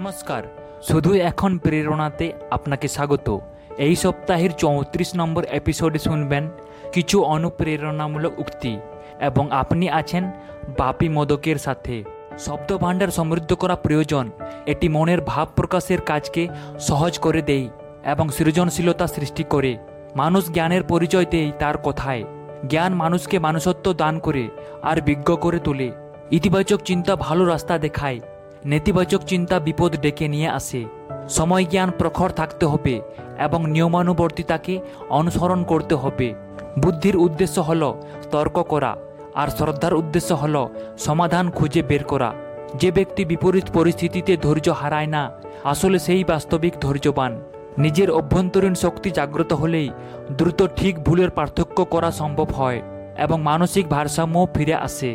নমস্কার। শুধু এখন প্রেরণাতে আপনাকে স্বাগত। এই সপ্তাহের চৌত্রিশ নম্বর এপিসোডে শুনবেন কিছু অনুপ্রেরণামূলক উক্তি এবং আপনি আছেন বাপি মদকের সাথে। শব্দ ভাণ্ডার সমৃদ্ধ করা প্রয়োজন, এটি মনের ভাব প্রকাশের কাজকে সহজ করে দেয় এবং সৃজনশীলতা সৃষ্টি করে। মানুষ জ্ঞানের পরিচয় দেয় তার কথায়। জ্ঞান মানুষকে মানুষত্ব দান করে আর বিজ্ঞ করে তোলে। ইতিবাচক চিন্তা ভালো রাস্তা দেখায়। নেতিবাচক চিন্তা বিপদ ডেকে নিয়ে আসে। সময় জ্ঞান প্রখর থাকতে হবে এবং নিয়মানুবর্তিতাকে অনুসরণ করতে হবে। বুদ্ধির উদ্দেশ্য হল তর্ক করা আর শ্রদ্ধার উদ্দেশ্য হল সমাধান খুঁজে বের করা। যে ব্যক্তি বিপরীত পরিস্থিতিতে ধৈর্য হারায় না, আসলে সেই বাস্তবিক ধৈর্যবান। নিজের অভ্যন্তরীণ শক্তি জাগ্রত হলেই দ্রুত ঠিক ভুলের পার্থক্য করা সম্ভব হয় এবং মানসিক ভারসাম্য ফিরে আসে।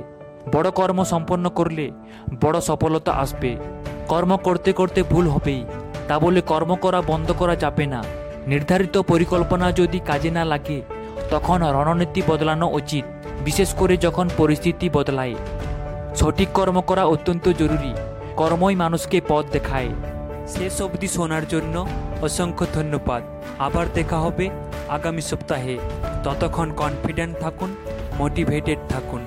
বড় কর্ম সম্পন্ন করলে বড় সফলতা আসবে। কর্ম করতে করতে ভুল হবেই। তা বলে কর্ম করা, বন্ধ করা যাবে না। নির্ধারিত পরিকল্পনা যদি কাজে না লাগে, তখন রণনীতি বদলানো উচিত, বিশেষ করে যখন পরিস্থিতি বদলায়। সঠিক কর্ম করা অত্যন্ত জরুরি। কর্মই মানুষকে পথ দেখায়। শেষ অবধি শোনার জন্য অসংখ্য ধন্যবাদ। আবার দেখা হবে আগামী সপ্তাহে। ততক্ষণ কনফিডেন্ট থাকুন মোটিভেটেড থাকুন।